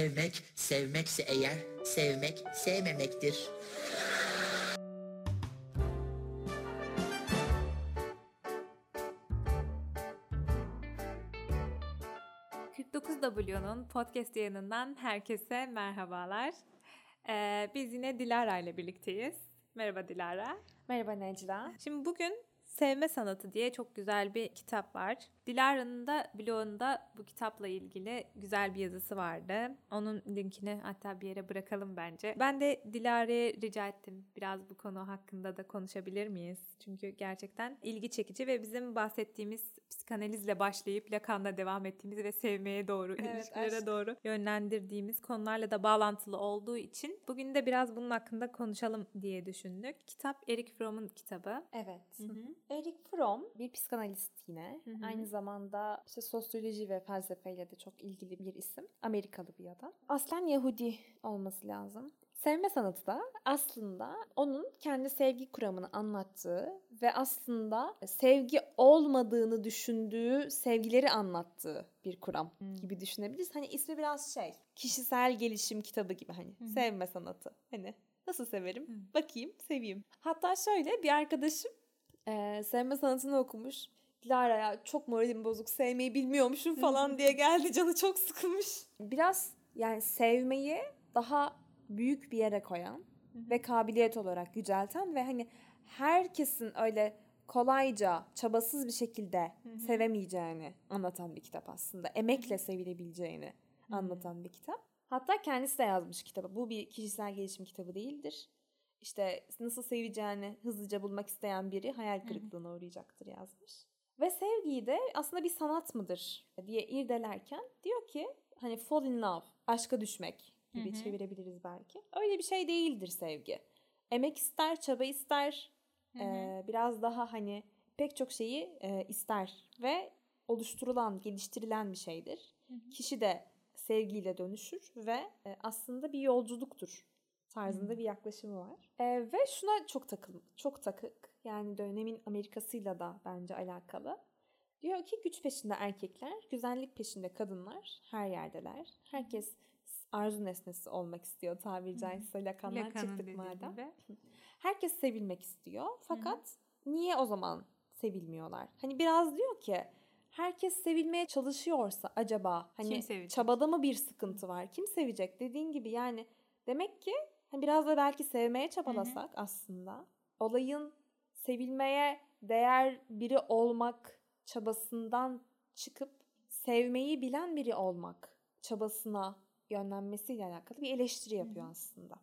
Sevmek, sevmekse eğer, sevmek, sevmemektir. W'nun podcast yayınından herkese merhabalar. Ee, biz yine Dilara ile birlikteyiz. Merhaba Dilara. Merhaba Necla. Şimdi bugün Sevme Sanatı diye çok güzel bir kitap var. Dilara'nın da blogunda bu kitapla ilgili güzel bir yazısı vardı. Onun linkini hatta bir yere bırakalım bence. Ben de Dilara'ya rica ettim. Biraz bu konu hakkında da konuşabilir miyiz? Çünkü gerçekten ilgi çekici ve bizim bahsettiğimiz psikanalizle başlayıp Lacan'la devam ettiğimiz ve sevmeye doğru, Evet, ilişkilere aşk. doğru yönlendirdiğimiz konularla da bağlantılı olduğu için bugün de biraz bunun hakkında konuşalım diye düşündük. Kitap Eric Fromm'un kitabı. Evet. Hı hı. Eric Fromm bir psikanalist yine. Hı hı. Aynı zamanda işte sosyoloji ve felsefeyle de çok ilgili bir isim. Amerikalı bir adam. Aslen Yahudi olması lazım. Sevme sanatı da aslında onun kendi sevgi kuramını anlattığı ve aslında sevgi olmadığını düşündüğü sevgileri anlattığı bir kuram Hmm. gibi düşünebiliriz. Hani ismi biraz şey, kişisel gelişim kitabı gibi hani hı. sevme sanatı. Hani nasıl severim? Hı. Bakayım, seveyim. Hatta şöyle bir arkadaşım eee, sevme sanatını okumuş. Dilara ya çok moralim bozuk sevmeyi bilmiyormuşum falan diye geldi canı çok sıkılmış. Biraz yani sevmeyi daha büyük bir yere koyan ve kabiliyet olarak yücelten ve hani herkesin öyle kolayca, çabasız bir şekilde sevemeyeceğini anlatan bir kitap aslında. Emekle sevilebileceğini anlatan bir kitap. Hatta kendisi de yazmış kitabı. Bu bir kişisel gelişim kitabı değildir. İşte nasıl seveceğini hızlıca bulmak isteyen biri hayal kırıklığına uğrayacaktır yazmış. Ve sevgiyi de aslında bir sanat mıdır diye irdelerken diyor ki hani fall in love, aşka düşmek gibi Hı hı. çevirebiliriz belki. Öyle bir şey değildir sevgi. Emek ister, çaba ister, Hı hı. ee, biraz daha hani pek çok şeyi e, ister ve oluşturulan, geliştirilen bir şeydir. Hı hı. Kişi de sevgiyle dönüşür ve e, aslında bir yolculuktur tarzında Hı. bir yaklaşımı var. E, ve şuna çok takıl, çok takık. Yani dönemin Amerikasıyla da bence alakalı. Diyor ki güç peşinde erkekler, güzellik peşinde kadınlar her yerdeler. Herkes arzu nesnesi olmak istiyor tabiri caizse. Lakandan Lacan'ın çıktık madem. gibi. Herkes sevilmek istiyor. Fakat niye o zaman sevilmiyorlar? Hani biraz diyor ki herkes sevilmeye çalışıyorsa acaba hani çabada mı bir sıkıntı var? Kim sevecek? Dediğin gibi yani demek ki hani biraz da belki sevmeye çabalasak aslında olayın sevilmeye değer biri olmak çabasından çıkıp sevmeyi bilen biri olmak çabasına yönlenmesiyle alakalı bir eleştiri yapıyor hı. aslında.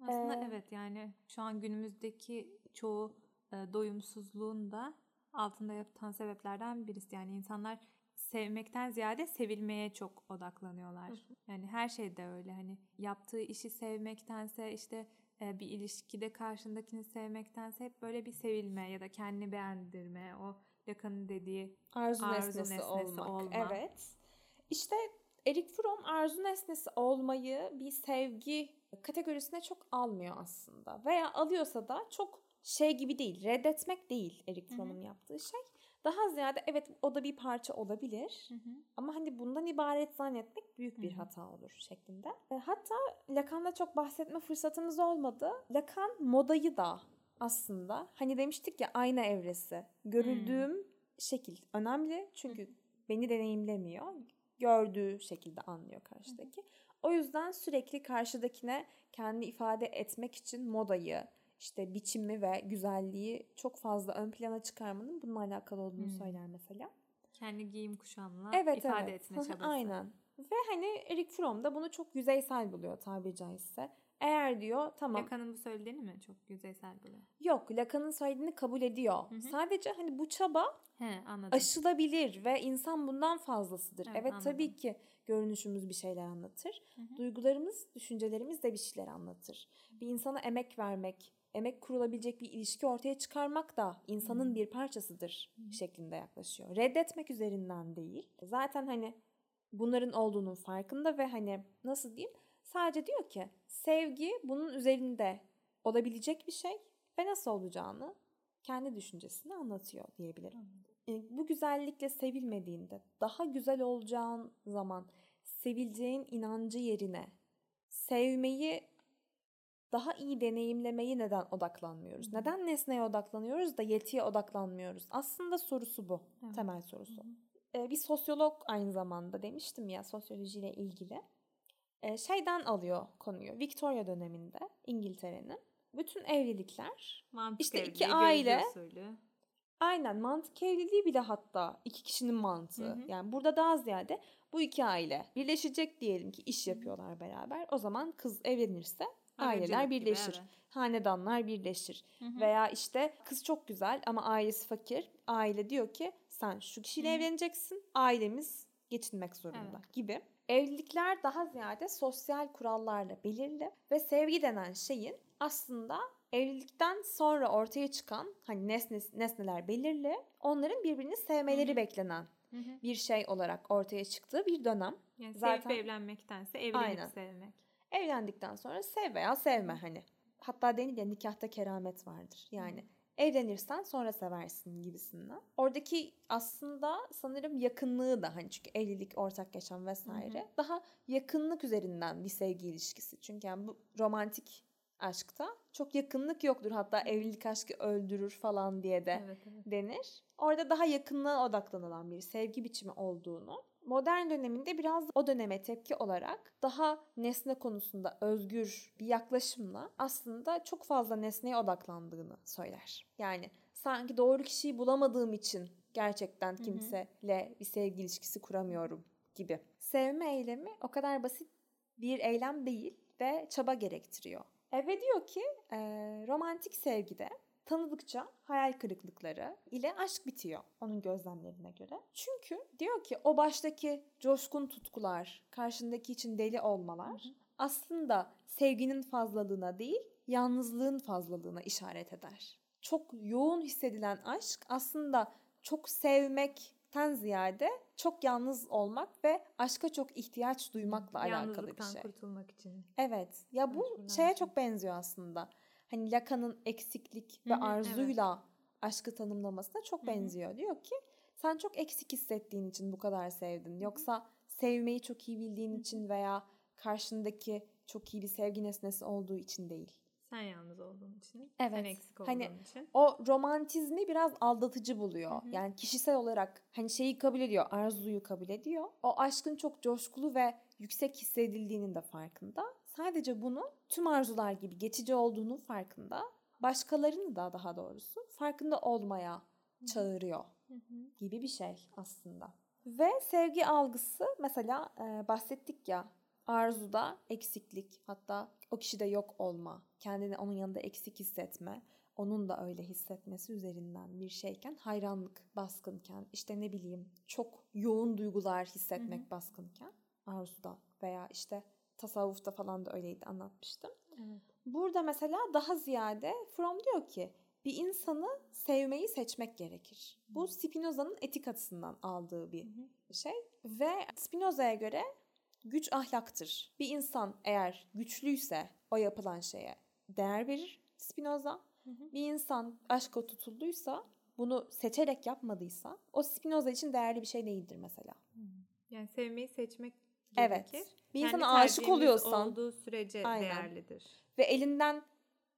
Aslında Ee, evet yani şu an günümüzdeki çoğu e, doyumsuzluğun da altında yatan sebeplerden birisi. Yani insanlar sevmekten ziyade sevilmeye çok odaklanıyorlar. Yani her şeyde öyle hani yaptığı işi sevmektense işte bir ilişkide karşındakini sevmektense hep böyle bir sevilme ya da kendini beğendirme o Lacan'ın dediği Arzu, Arzu nesnesi, nesnesi olmak. olma. Evet. İşte Erik Fromm arzu nesnesi olmayı bir sevgi kategorisine çok almıyor aslında. Veya alıyorsa da çok şey gibi değil, reddetmek değil Erik. Fromm'un yaptığı şey. Daha ziyade evet o da bir parça olabilir. Ama hani bundan ibaret zannetmek büyük bir Hı hı. hata olur şeklinde. E, Hatta Lacan'da çok bahsetme fırsatımız olmadı. Lacan modayı da aslında hani demiştik ya ayna evresi. Görüldüğüm şekil önemli. Çünkü beni deneyimlemiyor. Gördüğü şekilde anlıyor karşıdaki. O yüzden sürekli karşıdakine kendi ifade etmek için modayı, işte biçimi ve güzelliği çok fazla ön plana çıkarmanın bununla alakalı olduğunu Hmm. söyler mesela. kendi giyim kuşamla Evet ifade evet. etme çabası. Aynen. Ve hani Eric Fromm da bunu çok yüzeysel buluyor tabiri caizse. Eğer diyor tamam Lacan'ın bu söylediğini mi çok yüzeysel buluyor? yok Lacan'ın söylediğini kabul ediyor. Hı hı. Sadece hani bu çaba He anladım. aşılabilir ve insan bundan fazlasıdır. Evet, Evet, anladım. tabii ki görünüşümüz bir şeyler anlatır. Hı hı. Duygularımız, düşüncelerimiz de bir şeyler anlatır. Bir insana emek vermek, emek kurulabilecek bir ilişki ortaya çıkarmak da insanın Hı. bir parçasıdır Hı. şeklinde yaklaşıyor. Reddetmek üzerinden değil. Zaten hani bunların olduğunun farkında ve hani nasıl diyeyim? Sadece diyor ki sevgi bunun üzerinde olabilecek bir şey ve nasıl olacağını kendi düşüncesini anlatıyor diyebilirim. Anladım. E, bu güzellikle sevilmediğinde daha güzel olacağın zaman sevileceğin inancı yerine sevmeyi daha iyi deneyimlemeyi neden odaklanmıyoruz? Neden nesneye odaklanıyoruz da yetiye odaklanmıyoruz? Aslında sorusu bu. Evet. Temel sorusu. Ee, bir sosyolog aynı zamanda demiştim ya sosyolojiyle ilgili. Ee, şeyden alıyor konuyu. Victoria döneminde İngiltere'nin bütün evlilikler Mantık İşte evliliği, iki aile- usulü. Aynen mantık evliliği bile hatta iki kişinin mantığı. Hı hı. Yani burada daha ziyade bu iki aile birleşecek diyelim ki iş yapıyorlar beraber. O zaman kız evlenirse aileler Aracılık gibi, birleşir. evet. Hanedanlar birleşir. Hı hı. Veya işte kız çok güzel ama ailesi fakir. Aile diyor ki sen şu kişiyle Hı evleneceksin. Ailemiz geçinmek zorunda Evet. gibi. Evlilikler daha ziyade sosyal kurallarla belirli ve sevgi denen şeyin aslında evlilikten sonra ortaya çıkan hani nesne, nesneler belirli. Onların birbirini sevmeleri Hı hı. beklenen Hı hı. bir şey olarak ortaya çıktığı bir dönem. Yani Zaten- sevip evlenmektense evlenip Aynen. sevmek. Evlendikten sonra sev veya sevme hani. Hatta denir ya nikahta keramet vardır. Yani evlenirsen sonra seversin gibisinden. Oradaki aslında sanırım yakınlığı da hani çünkü evlilik, ortak yaşam vesaire daha yakınlık üzerinden bir sevgi ilişkisi. Çünkü yani bu romantik aşkta çok yakınlık yoktur. Hatta evlilik aşkı öldürür falan diye de Evet, evet. denir. Orada daha yakınlığa odaklanılan bir sevgi biçimi olduğunu modern döneminde biraz o döneme tepki olarak daha nesne konusunda özgür bir yaklaşımla aslında çok fazla nesneye odaklandığını söyler. Yani sanki doğru kişiyi bulamadığım için gerçekten kimseyle bir sevgi ilişkisi kuramıyorum gibi. Sevme eylemi o kadar basit bir eylem değil ve çaba gerektiriyor. Ve diyor ki e, romantik sevgide tanıdıkça hayal kırıklıkları ile aşk bitiyor onun gözlemlerine göre. Çünkü diyor ki o baştaki coşkun tutkular, karşındaki için deli olmalar aslında sevginin fazlalığına değil, yalnızlığın fazlalığına işaret eder. Çok yoğun hissedilen aşk aslında çok sevmekten ziyade çok yalnız olmak ve aşka çok ihtiyaç duymakla alakalı bir Yalnızlıktan şey. kurtulmak için. Evet. Ya bu şeye şey. çok benziyor aslında. Hani Lacan'ın eksiklik ve Hı hı, arzuyla aşkı tanımlamasına çok benziyor. Diyor ki sen çok eksik hissettiğin için bu kadar sevdin. Yoksa sevmeyi çok iyi bildiğin için veya karşındaki çok iyi bir sevgi nesnesi olduğu için değil. Sen yalnız olduğun için. Evet. Sen eksik olduğun Hani için. O romantizmi biraz aldatıcı buluyor. Hı hı. Yani kişisel olarak hani şeyi kabul ediyor, arzuyu kabul ediyor. O aşkın çok coşkulu ve yüksek hissedildiğinin de farkında. Sadece bunu tüm arzular gibi geçici olduğunun farkında. Başkalarını da daha doğrusu farkında olmaya çağırıyor gibi bir şey aslında. Ve sevgi algısı mesela e, bahsettik ya arzuda eksiklik hatta o kişide yok olma, kendini onun yanında eksik hissetme, onun da öyle hissetmesi üzerinden bir şeyken hayranlık baskınken işte ne bileyim çok yoğun duygular hissetmek baskınken arzuda veya işte tasavvufta falan da öyleydi anlatmıştım. Evet. Burada mesela daha ziyade Fromm diyor ki bir insanı sevmeyi seçmek gerekir. Bu Spinoza'nın etik açısından aldığı bir Hı hı. şey ve Spinoza'ya göre güç ahlaktır. Bir insan eğer güçlüyse o yapılan şeye değer verir Spinoza. Hı hı. Bir insan aşka tutulduysa bunu seçerek yapmadıysa o Spinoza için değerli bir şey değildir mesela. Yani sevmeyi seçmek Evet. gerekir. Bir Kendi insana aşık oluyorsan olduğu sürece Aynen. değerlidir. ve elinden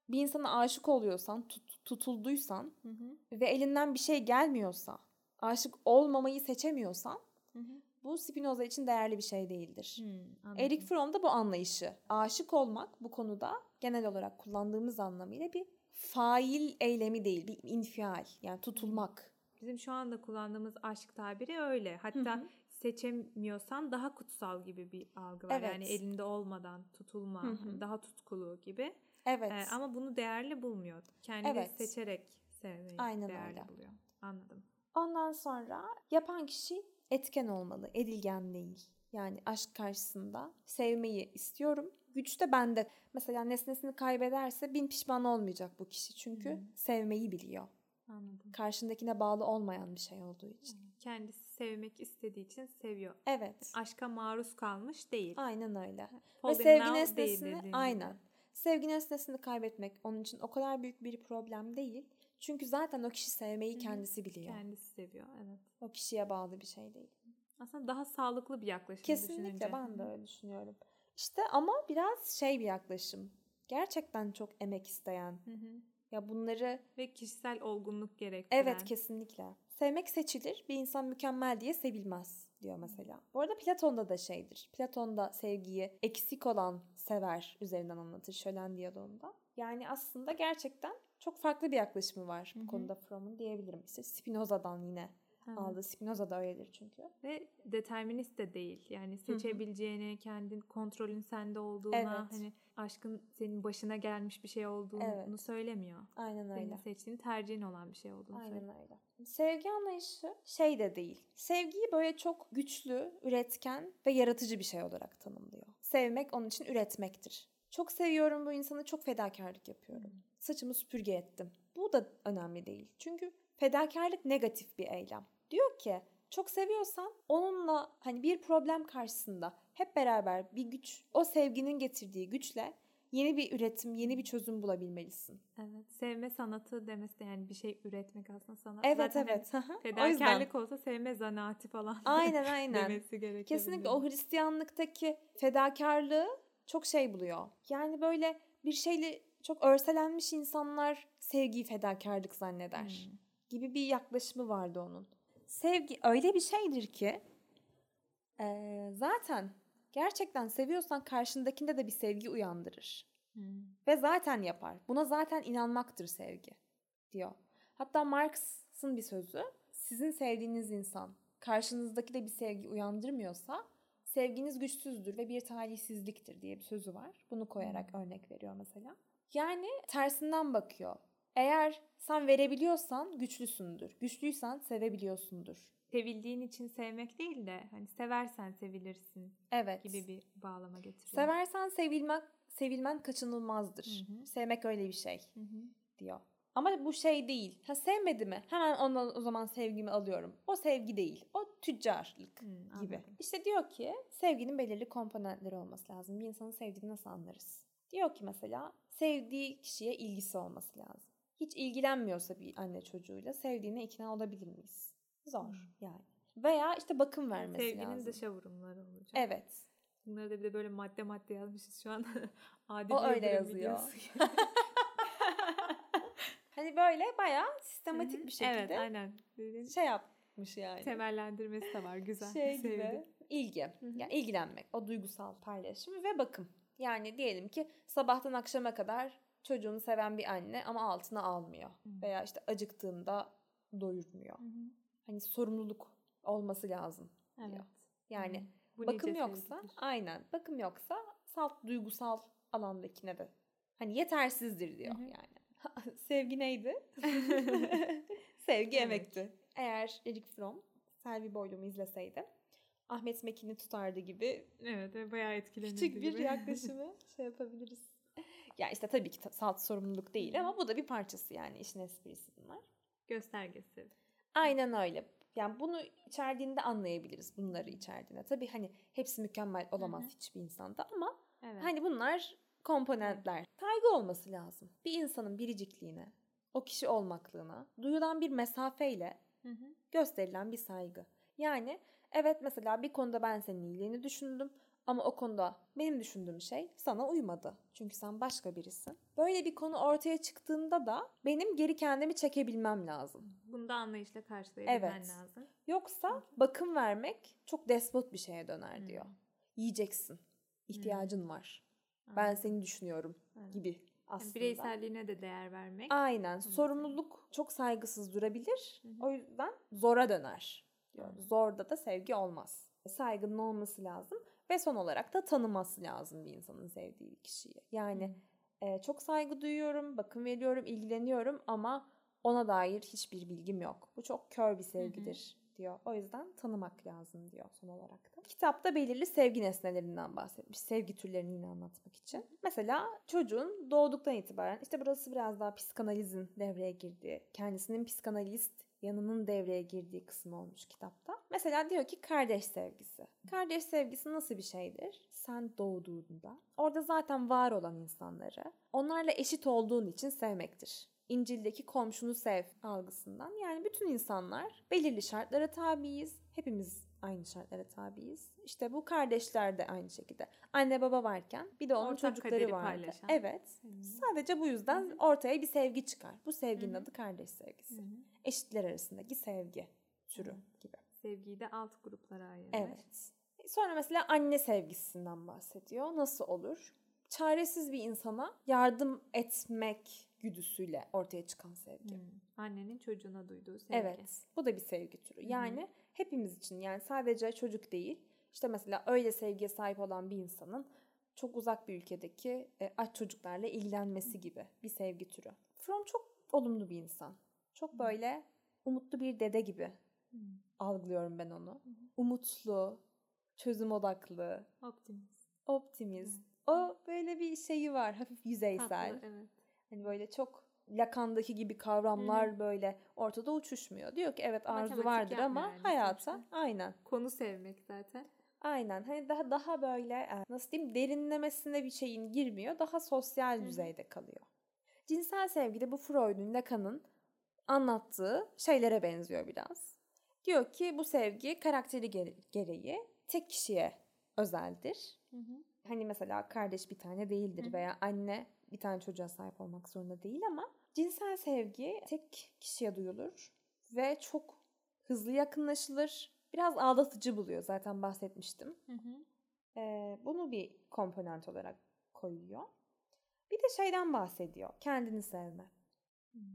bir insana aşık oluyorsan, tut- tutulduysan Hı hı. ve elinden bir şey gelmiyorsa, aşık olmamayı seçemiyorsan Hı hı. bu Spinoza için değerli bir şey değildir. Anladım. Erik Fromm da bu anlayışı. Aşık olmak bu konuda genel olarak kullandığımız anlamıyla bir fail eylemi değil, bir infial yani tutulmak. Bizim şu anda kullandığımız aşk tabiri öyle. Hatta hı. Seçemiyorsan daha kutsal gibi bir algı var. Evet. Yani elinde olmadan tutulma, Hı hı. daha tutkulu gibi. Evet. Ee, ama bunu değerli bulmuyor. Kendini Evet. seçerek sevmeyi Aynen değerli öyle. buluyor. Anladım. Ondan sonra yapan kişi etken olmalı, edilgen değil. Yani aşk karşısında sevmeyi istiyorum. Güç de bende. Mesela nesnesini kaybederse bin pişman olmayacak bu kişi. Çünkü Hı. sevmeyi biliyor. Anladım. Karşındakine bağlı olmayan bir şey olduğu için. Kendisi sevmek istediği için seviyor. Evet. Aşka maruz kalmış değil. Aynen öyle. Fall Ve sevgi nesnesini gibi. aynen. Sevgi nesnesini kaybetmek onun için o kadar büyük bir problem değil. Çünkü zaten o kişi sevmeyi kendisi biliyor. Kendisi seviyor. Evet. O kişiye bağlı bir şey değil. Aslında daha sağlıklı bir yaklaşım Kesinlikle düşününce. ben de öyle düşünüyorum. İşte ama biraz şey bir yaklaşım. Gerçekten çok emek isteyen. Hı hı. Ya bunları Ve kişisel olgunluk gerektiren. evet kesinlikle. Sevmek seçilir. Bir insan mükemmel diye sevilmez diyor mesela. Bu arada Platon'da da şeydir. Platon'da sevgiyi eksik olan sever üzerinden anlatır şölen diyaloğunda. Yani aslında gerçekten çok farklı bir yaklaşımı var bu hı. konuda Fromm'un diyebilirim. İşte Spinoza'dan yine Evet. aldı. Spinoza da öyledir çünkü. Ve determinist de değil. Yani seçebileceğini, kendin kontrolün sende olduğuna, Evet. hani aşkın senin başına gelmiş bir şey olduğunu Evet. söylemiyor. Aynen öyle. Senin seçtiğin tercihin olan bir şey olduğunu Aynen söylüyor. öyle. Sevgi anlayışı şey de değil. Sevgiyi böyle çok güçlü, üretken ve yaratıcı bir şey olarak tanımlıyor. Sevmek onun için üretmektir. Çok seviyorum bu insanı, çok fedakarlık yapıyorum. Saçımı süpürge ettim. Bu da önemli değil. Çünkü fedakarlık negatif bir eylem. Diyor ki çok seviyorsan onunla hani bir problem karşısında hep beraber bir güç, o sevginin getirdiği güçle yeni bir üretim, yeni bir çözüm bulabilmelisin. Evet. Sevme sanatı demesi de yani bir şey üretmek aslında sanat. Evet Zaten hani evet. Yüzden. Fedakarlık olsa sevme zanaati falan Aynen aynen. demesi gerekiyor. Kesinlikle o Hristiyanlıktaki fedakarlığı çok şey buluyor. Yani böyle bir şeyle çok örselenmiş insanlar sevgiyi fedakarlık zanneder Hmm. gibi bir yaklaşımı vardı onun. Sevgi öyle bir şeydir ki eee, zaten gerçekten seviyorsan karşındakinde de bir sevgi uyandırır. Hmm. Ve zaten yapar. Buna zaten inanmaktır sevgi diyor. Hatta Marx'ın bir sözü sizin sevdiğiniz insan karşınızdaki de bir sevgi uyandırmıyorsa sevginiz güçsüzdür ve bir talihsizliktir diye bir sözü var. Bunu koyarak örnek veriyor mesela. Yani tersinden bakıyor. Eğer sen verebiliyorsan güçlüsündür. Güçlüysen sevebiliyorsundur. Sevildiğin için sevmek değil de hani seversen sevilirsin Evet. gibi bir bağlama getiriyor. Seversen sevilmek sevilmen kaçınılmazdır. Hı hı. Sevmek öyle bir şey. Hı hı. diyor. Ama bu şey değil. Ha sevmedi mi? Hemen ondan o zaman sevgimi alıyorum. O sevgi değil. O tüccarlık Hmm, gibi. anladım. İşte diyor ki sevginin belirli komponentleri olması lazım. Bir insanın sevdiğini nasıl anlarız? Diyor ki mesela sevdiği kişiye ilgisi olması lazım. Hiç ilgilenmiyorsa bir anne çocuğuyla sevdiğine ikna olabilir miyiz? Zor Hmm. yani. Veya işte bakım vermesi Sevginin lazım. dışa vurumları olacak. Evet. Bunları da bir de böyle madde madde yazmışız şu an. Adil O öyle yazıyor. Hani böyle bayağı sistematik bir şekilde Evet aynen. Dediğin şey yapmış yani. temellendirmesi de var güzel. şey gibi ilgi. Yani ilgilenmek, o duygusal paylaşım ve bakım. Yani diyelim ki sabahtan akşama kadar çocuğunu seven bir anne ama altına almıyor. Hı. Veya işte acıktığında doyurmuyor. Hı hı. Hani sorumluluk olması lazım. Evet. diyor. Yani Hı. Bu bakım yoksa aynen bakım yoksa salt duygusal alandakine de hani yetersizdir diyor Hı hı. yani. Sevgi neydi? Sevgi Evet. emekti. Eğer Eric Fromm Selvi Boylum'u izleseydi Ahmet Mekin'i tutardı gibi Evet ve bayağı etkilenirdi küçük bir gibi. yaklaşımı şey yapabiliriz. Ya işte tabii ki salt sorumluluk değil ama bu da bir parçası yani işin esprisi bunlar. Göstergesi. Aynen öyle. Yani bunu içerdiğinde anlayabiliriz bunları içerdiğinde. Tabii hani hepsi mükemmel olamaz Hı hı. hiçbir insanda ama Evet. hani bunlar komponentler. Saygı olması lazım. Bir insanın biricikliğine, o kişi olmaklığına duyulan bir mesafeyle Hı hı. gösterilen bir saygı. Yani evet mesela bir konuda ben senin iyiliğini düşündüm ama o konuda benim düşündüğüm şey sana uymadı. Çünkü sen başka birisin. Böyle bir konu ortaya çıktığında da benim geri kendimi çekebilmem lazım. Bunu da anlayışla karşılayabilmen Evet. lazım. Yoksa bakım vermek çok despot bir şeye döner Hmm. diyor. Yiyeceksin. İhtiyacın var. Ben Anladım. seni düşünüyorum Evet. gibi Yani aslında. bireyselliğine de değer vermek. Aynen. Sorumluluk çok saygısız durabilir. Hı hı. O yüzden zora döner diyor. Zorda da sevgi olmaz. Saygının olması lazım ve son olarak da tanıması lazım bir insanın sevdiği kişiyi. Yani e, çok saygı duyuyorum, bakım veriyorum, ilgileniyorum ama ona dair hiçbir bilgim yok. Bu çok kör bir sevgidir diyor. O yüzden tanımak lazım diyor son olarak da. Kitapta belirli sevgi nesnelerinden bahsetmiş. Sevgi türlerini yine anlatmak için. Mesela çocuğun doğduktan itibaren işte burası biraz daha psikanalizin devreye girdiği, kendisinin psikanalist yanının devreye girdiği kısım olmuş kitapta. Mesela diyor ki kardeş sevgisi. Kardeş sevgisi nasıl bir şeydir? Sen doğduğunda orada zaten var olan insanları onlarla eşit olduğun için sevmektir. İncil'deki komşunu sev algısından yani bütün insanlar belirli şartlara tabiiz. Hepimiz aynı şartlara tabiiz. İşte bu kardeşler de aynı şekilde. Anne baba varken bir de onun Ortak çocukları vardı. paylaşan. Evet. Hı. Sadece bu yüzden Hı hı. ortaya bir sevgi çıkar. Bu sevginin Hı hı. adı kardeş sevgisi. Hı hı. Eşitler arasındaki sevgi türü Evet. gibi. Sevgiyi de alt gruplara ayırmış. Evet. Sonra mesela anne sevgisinden bahsediyor. Nasıl olur? Çaresiz bir insana yardım etmek güdüsüyle ortaya çıkan sevgi. Hı. Annenin çocuğuna duyduğu sevgi. Evet. Bu da bir sevgi türü. Yani hepimiz için yani sadece çocuk değil. İşte mesela öyle sevgiye sahip olan bir insanın çok uzak bir ülkedeki e, aç çocuklarla ilgilenmesi gibi bir sevgi türü. From çok olumlu bir insan. Çok böyle umutlu bir dede gibi algılıyorum ben onu. hı. Umutlu, çözüm odaklı, Optimist. optimist. O böyle bir şeyi var hafif yüzeysel. Tatlı, evet. Hani böyle çok Lacan'daki gibi kavramlar böyle ortada uçuşmuyor. Diyor ki evet arzu Matematik vardır ama yani hayata sonuçta. aynen. Konu sevmek zaten. Aynen. Hani daha daha böyle e, nasıl diyeyim derinlemesine bir şeyin girmiyor. Daha sosyal hı. düzeyde kalıyor. Cinsel sevgi de bu Freud'un, Lacan'ın anlattığı şeylere benziyor biraz. Diyor ki bu sevgi karakteri gere- gereği tek kişiye özeldir. Hı hı. Hani mesela kardeş bir tane değildir Hı hı. veya anne bir tane çocuğa sahip olmak zorunda değil ama cinsel sevgi tek kişiye duyulur ve çok hızlı yakınlaşılır. Biraz aldatıcı buluyor zaten bahsetmiştim. Hı hı. Ee, bunu bir komponent olarak koyuyor. Bir de şeyden bahsediyor. Kendini sevme.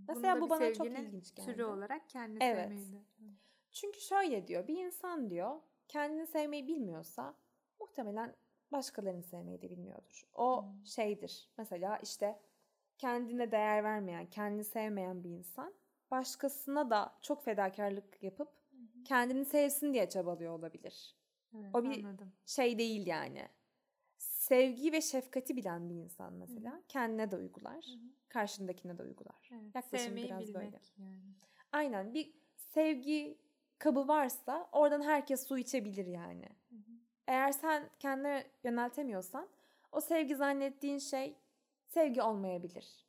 Mesela Bunu da bu bana çok ilginç geldi. Türü olarak kendini Evet. Hı. Çünkü şöyle diyor. Bir insan diyor kendini sevmeyi bilmiyorsa muhtemelen başkalarını sevmeyi de bilmiyordur. O Hmm. şeydir. Mesela işte kendine değer vermeyen, kendini sevmeyen bir insan başkasına da çok fedakarlık yapıp kendini sevsin diye çabalıyor olabilir. Evet, O bir- anladım. Şey değil yani. Sevgi ve şefkati bilen bir insan mesela kendine de uygular, Hı hı. karşındakine de uygular. Evet, Yaklaşım sevmeyi biraz bilmek böyle. yani. Aynen bir sevgi kabı varsa oradan herkes su içebilir yani. Hı hı. Eğer sen kendine yöneltemiyorsan o sevgi zannettiğin şey sevgi olmayabilir.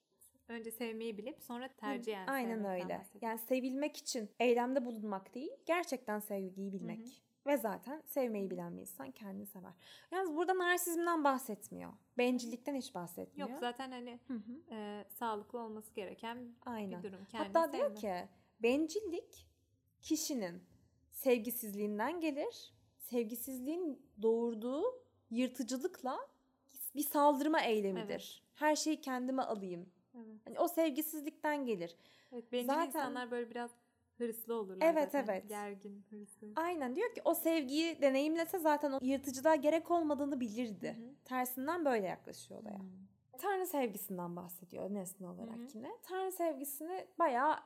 Önce sevmeyi bilip sonra tercihen Aynen sevmekten öyle. bahsediyor. Yani sevilmek için eylemde bulunmak değil, gerçekten sevgiyi bilmek. Ve zaten sevmeyi bilen bir insan kendini sever. Yalnız burada narsizmden bahsetmiyor. Bencillikten hiç bahsetmiyor. Yok zaten hani Hı hı. e, sağlıklı olması gereken Aynen. bir durum. Kendini Hatta diyor sevme. ki bencillik kişinin sevgisizliğinden gelir. Sevgisizliğin doğurduğu yırtıcılıkla bir saldırma eylemidir. Her şeyi kendime alayım. Evet. Hani o sevgisizlikten gelir. Evet, bencil Zaten- insanlar böyle biraz hırslı olurlar Evet, zaten. evet. Gergin, hırslı. Aynen diyor ki o sevgiyi deneyimlese zaten o yırtıcılığa gerek olmadığını bilirdi. Hı hı. Tersinden böyle yaklaşıyor olaya. Tanrı sevgisinden bahsediyor nesne olarak Hı hı. yine. Tanrı sevgisini bayağı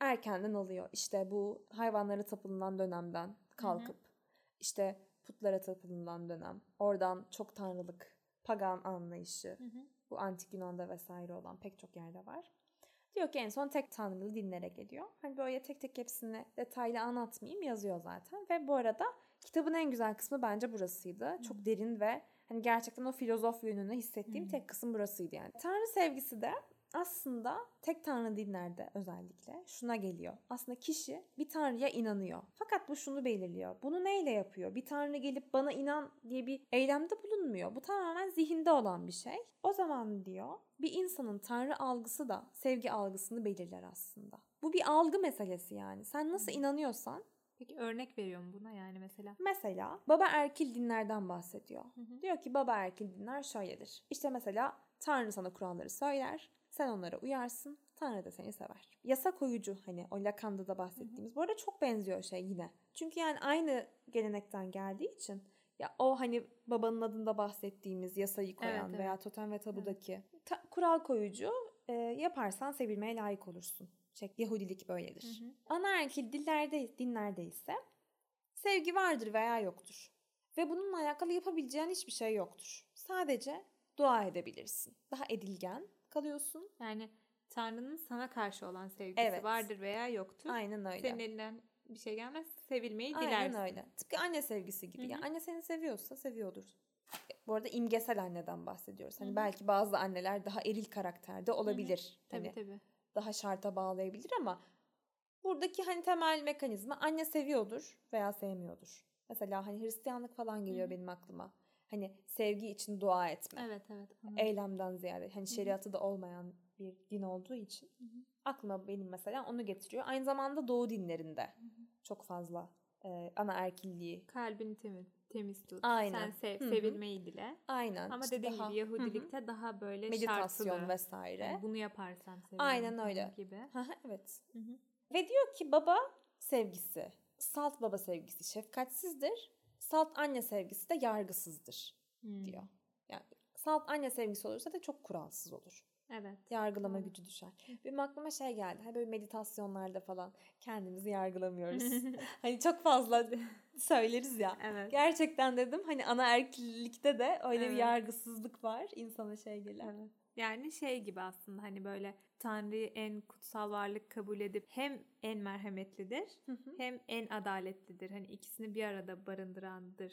erkenden alıyor. İşte bu hayvanlara tapınılan dönemden kalkıp işte putlara tapınılan dönem. Oradan çok tanrılık, pagan anlayışı. Hı hı. Bu antik Yunan'da vesaire olan pek çok yerde var. Diyor ki en son tek tanrılı dinlere geliyor. Hani böyle tek tek hepsini detaylı anlatmayayım yazıyor zaten. Ve bu arada kitabın en güzel kısmı bence burasıydı. Çok derin ve hani gerçekten o filozof yönünü hissettiğim Hı. tek kısım burasıydı yani. Tanrı sevgisi de aslında tek tanrı dinlerde özellikle şuna geliyor. Aslında kişi bir tanrıya inanıyor. Fakat bu şunu belirliyor. Bunu neyle yapıyor? Bir tanrı gelip bana inan diye bir eylemde bulunmuyor. Bu tamamen zihinde olan bir şey. O zaman diyor bir insanın tanrı algısı da sevgi algısını belirler aslında. Bu bir algı meselesi yani. Sen nasıl inanıyorsan Peki örnek veriyor mu buna yani mesela? Mesela baba erkil dinlerden bahsediyor. Hı hı. Diyor ki baba erkil dinler şöyledir. İşte mesela Tanrı sana kuralları söyler. Sen onlara uyarsın. Tanrı da seni sever. Yasa koyucu hani o Lacan'da da bahsettiğimiz. Bu arada çok benziyor şey yine. Çünkü yani aynı gelenekten geldiği için ya o hani babanın adında bahsettiğimiz yasayı koyan Evet, veya evet. totem ve tabudaki ta- kural koyucu e, yaparsan sevilmeye layık olursun. Şey, Yahudilik böyledir. Hı hı. Anaerkil dillerde, dinlerde ise sevgi vardır veya yoktur. Ve bununla alakalı yapabileceğin hiçbir şey yoktur. Sadece dua edebilirsin. Daha edilgen kalıyorsun. Yani Tanrı'nın sana karşı olan sevgisi Evet. vardır veya yoktur. Aynen öyle. Senin elinden bir şey gelmez. Sevilmeyi Aynen dilersin. öyle. Tıpkı anne sevgisi gibi. Yani anne seni seviyorsa seviyordur. Bu arada imgesel anneden bahsediyoruz. Hani Hı hı. belki bazı anneler daha eril karakterde olabilir. Tabii Hani tabii. daha şarta bağlayabilir ama buradaki hani temel mekanizma anne seviyordur veya sevmiyordur. Mesela hani Hristiyanlık falan geliyor Hı. benim aklıma. Hani sevgi için dua etme. Evet evet. Eylemden ziyade. Hani şeriatı da olmayan bir din olduğu için. Hı hı. Aklıma benim mesela onu getiriyor. Aynı zamanda Doğu dinlerinde çok fazla e, ana erkilliği. Kalbini temiz, temiz tut. Aynen. Sen sev, Hı hı. sevilmeyi dile. Aynen. Ama işte dediğim daha- gibi Hı hı. Yahudilikte daha böyle meditasyon şartılı. vesaire. Yani bunu yaparsam seviyorum. Aynen öyle. Gibi. Hı hı, evet. Hı hı. Ve diyor ki baba sevgisi, salt baba sevgisi şefkatsizdir. Salt anne sevgisi de yargısızdır Hmm. diyor. Yani salt anne sevgisi olursa da çok kuralsız olur. Evet. Yargılama Doğru. gücü düşer. Benim aklıma şey geldi. Hani böyle meditasyonlarda falan kendimizi yargılamıyoruz. hani çok fazla söyleriz ya. evet. Gerçekten dedim hani ana erkillikte de öyle bir Evet. yargısızlık var insana şey gelen. Evet. Yani şey gibi aslında hani böyle Tanrı'yı en kutsal varlık kabul edip hem en merhametlidir Hı hı. hem en adaletlidir. Hani ikisini bir arada barındırandır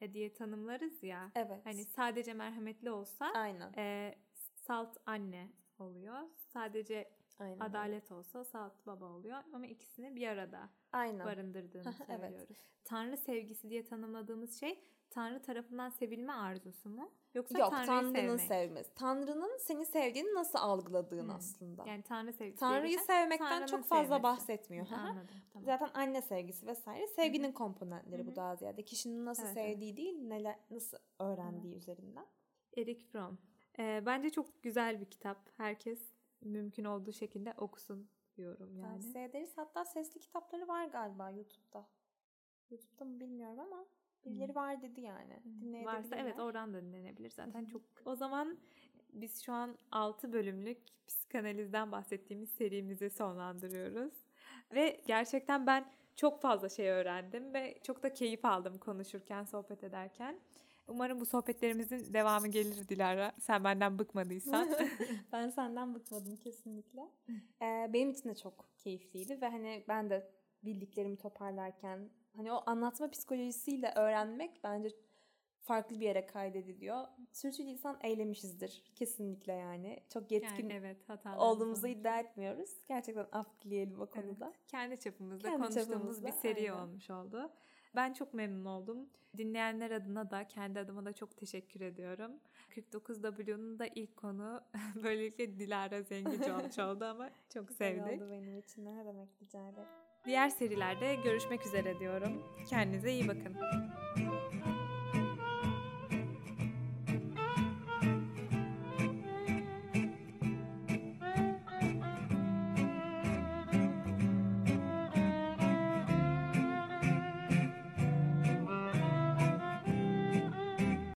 e, diye tanımlarız ya. Evet. Hani sadece merhametli olsa Aynen. e, salt anne oluyor. Sadece Aynen. öyle. adalet olsa salt baba oluyor. Ama ikisini bir arada Aynen. barındırdığını Evet. söylüyoruz. Tanrı sevgisi diye tanımladığımız şey Tanrı tarafından sevilme arzusu mu? Yoksa Yok Tanrı'yı Tanrı'nın sevmek? sevmesi. Tanrı'nın seni sevdiğini nasıl algıladığın Hmm. aslında. Yani Tanrı sevgisi. Tanrı'yı sevmekten Tanrı'nın çok fazla sevmesi. bahsetmiyor. Anladım. Tamam. Zaten anne sevgisi vesaire sevginin komponentleri Hı bu daha ziyade. Kişinin nasıl Evet, evet. sevdiği değil, neler nasıl öğrendiği üzerinden. Eric Fromm. Ee, bence çok güzel bir kitap. Herkes mümkün olduğu şekilde okusun diyorum yani. Tavsiye ederiz. Hatta sesli kitapları var galiba YouTube'da. YouTube'da mı bilmiyorum ama birileri var dedi yani. Varsa evet oradan da dinlenebilir zaten çok. O zaman biz şu an 6 bölümlük psikanalizden bahsettiğimiz serimizi sonlandırıyoruz. Ve gerçekten ben çok fazla şey öğrendim ve çok da keyif aldım konuşurken, sohbet ederken. Umarım bu sohbetlerimizin devamı gelir Dilara. Sen benden bıkmadıysan. ben senden bıkmadım kesinlikle. Ee, benim için de çok keyifliydi ve hani ben de bildiklerimi toparlarken hani o anlatma psikolojisiyle öğrenmek bence farklı bir yere kaydediliyor. Sürçülisan eylemişizdir kesinlikle yani. Çok yetkin yani evet olduğumuzu olmuş. iddia etmiyoruz. Gerçekten af dileyelim o Evet, konuda. kendi çapımızda Kendi konuştuğumuz çapımızda, bir seri aynen. olmuş oldu. Ben çok memnun oldum. Dinleyenler adına da kendi adıma da çok teşekkür ediyorum. 49W'nun da ilk konu böylelikle Dilara Zengici olmuş oldu ama çok Güzel sevdik. oldu benim için. Ne demek rica ederim. Diğer serilerde görüşmek üzere diyorum. Kendinize iyi bakın.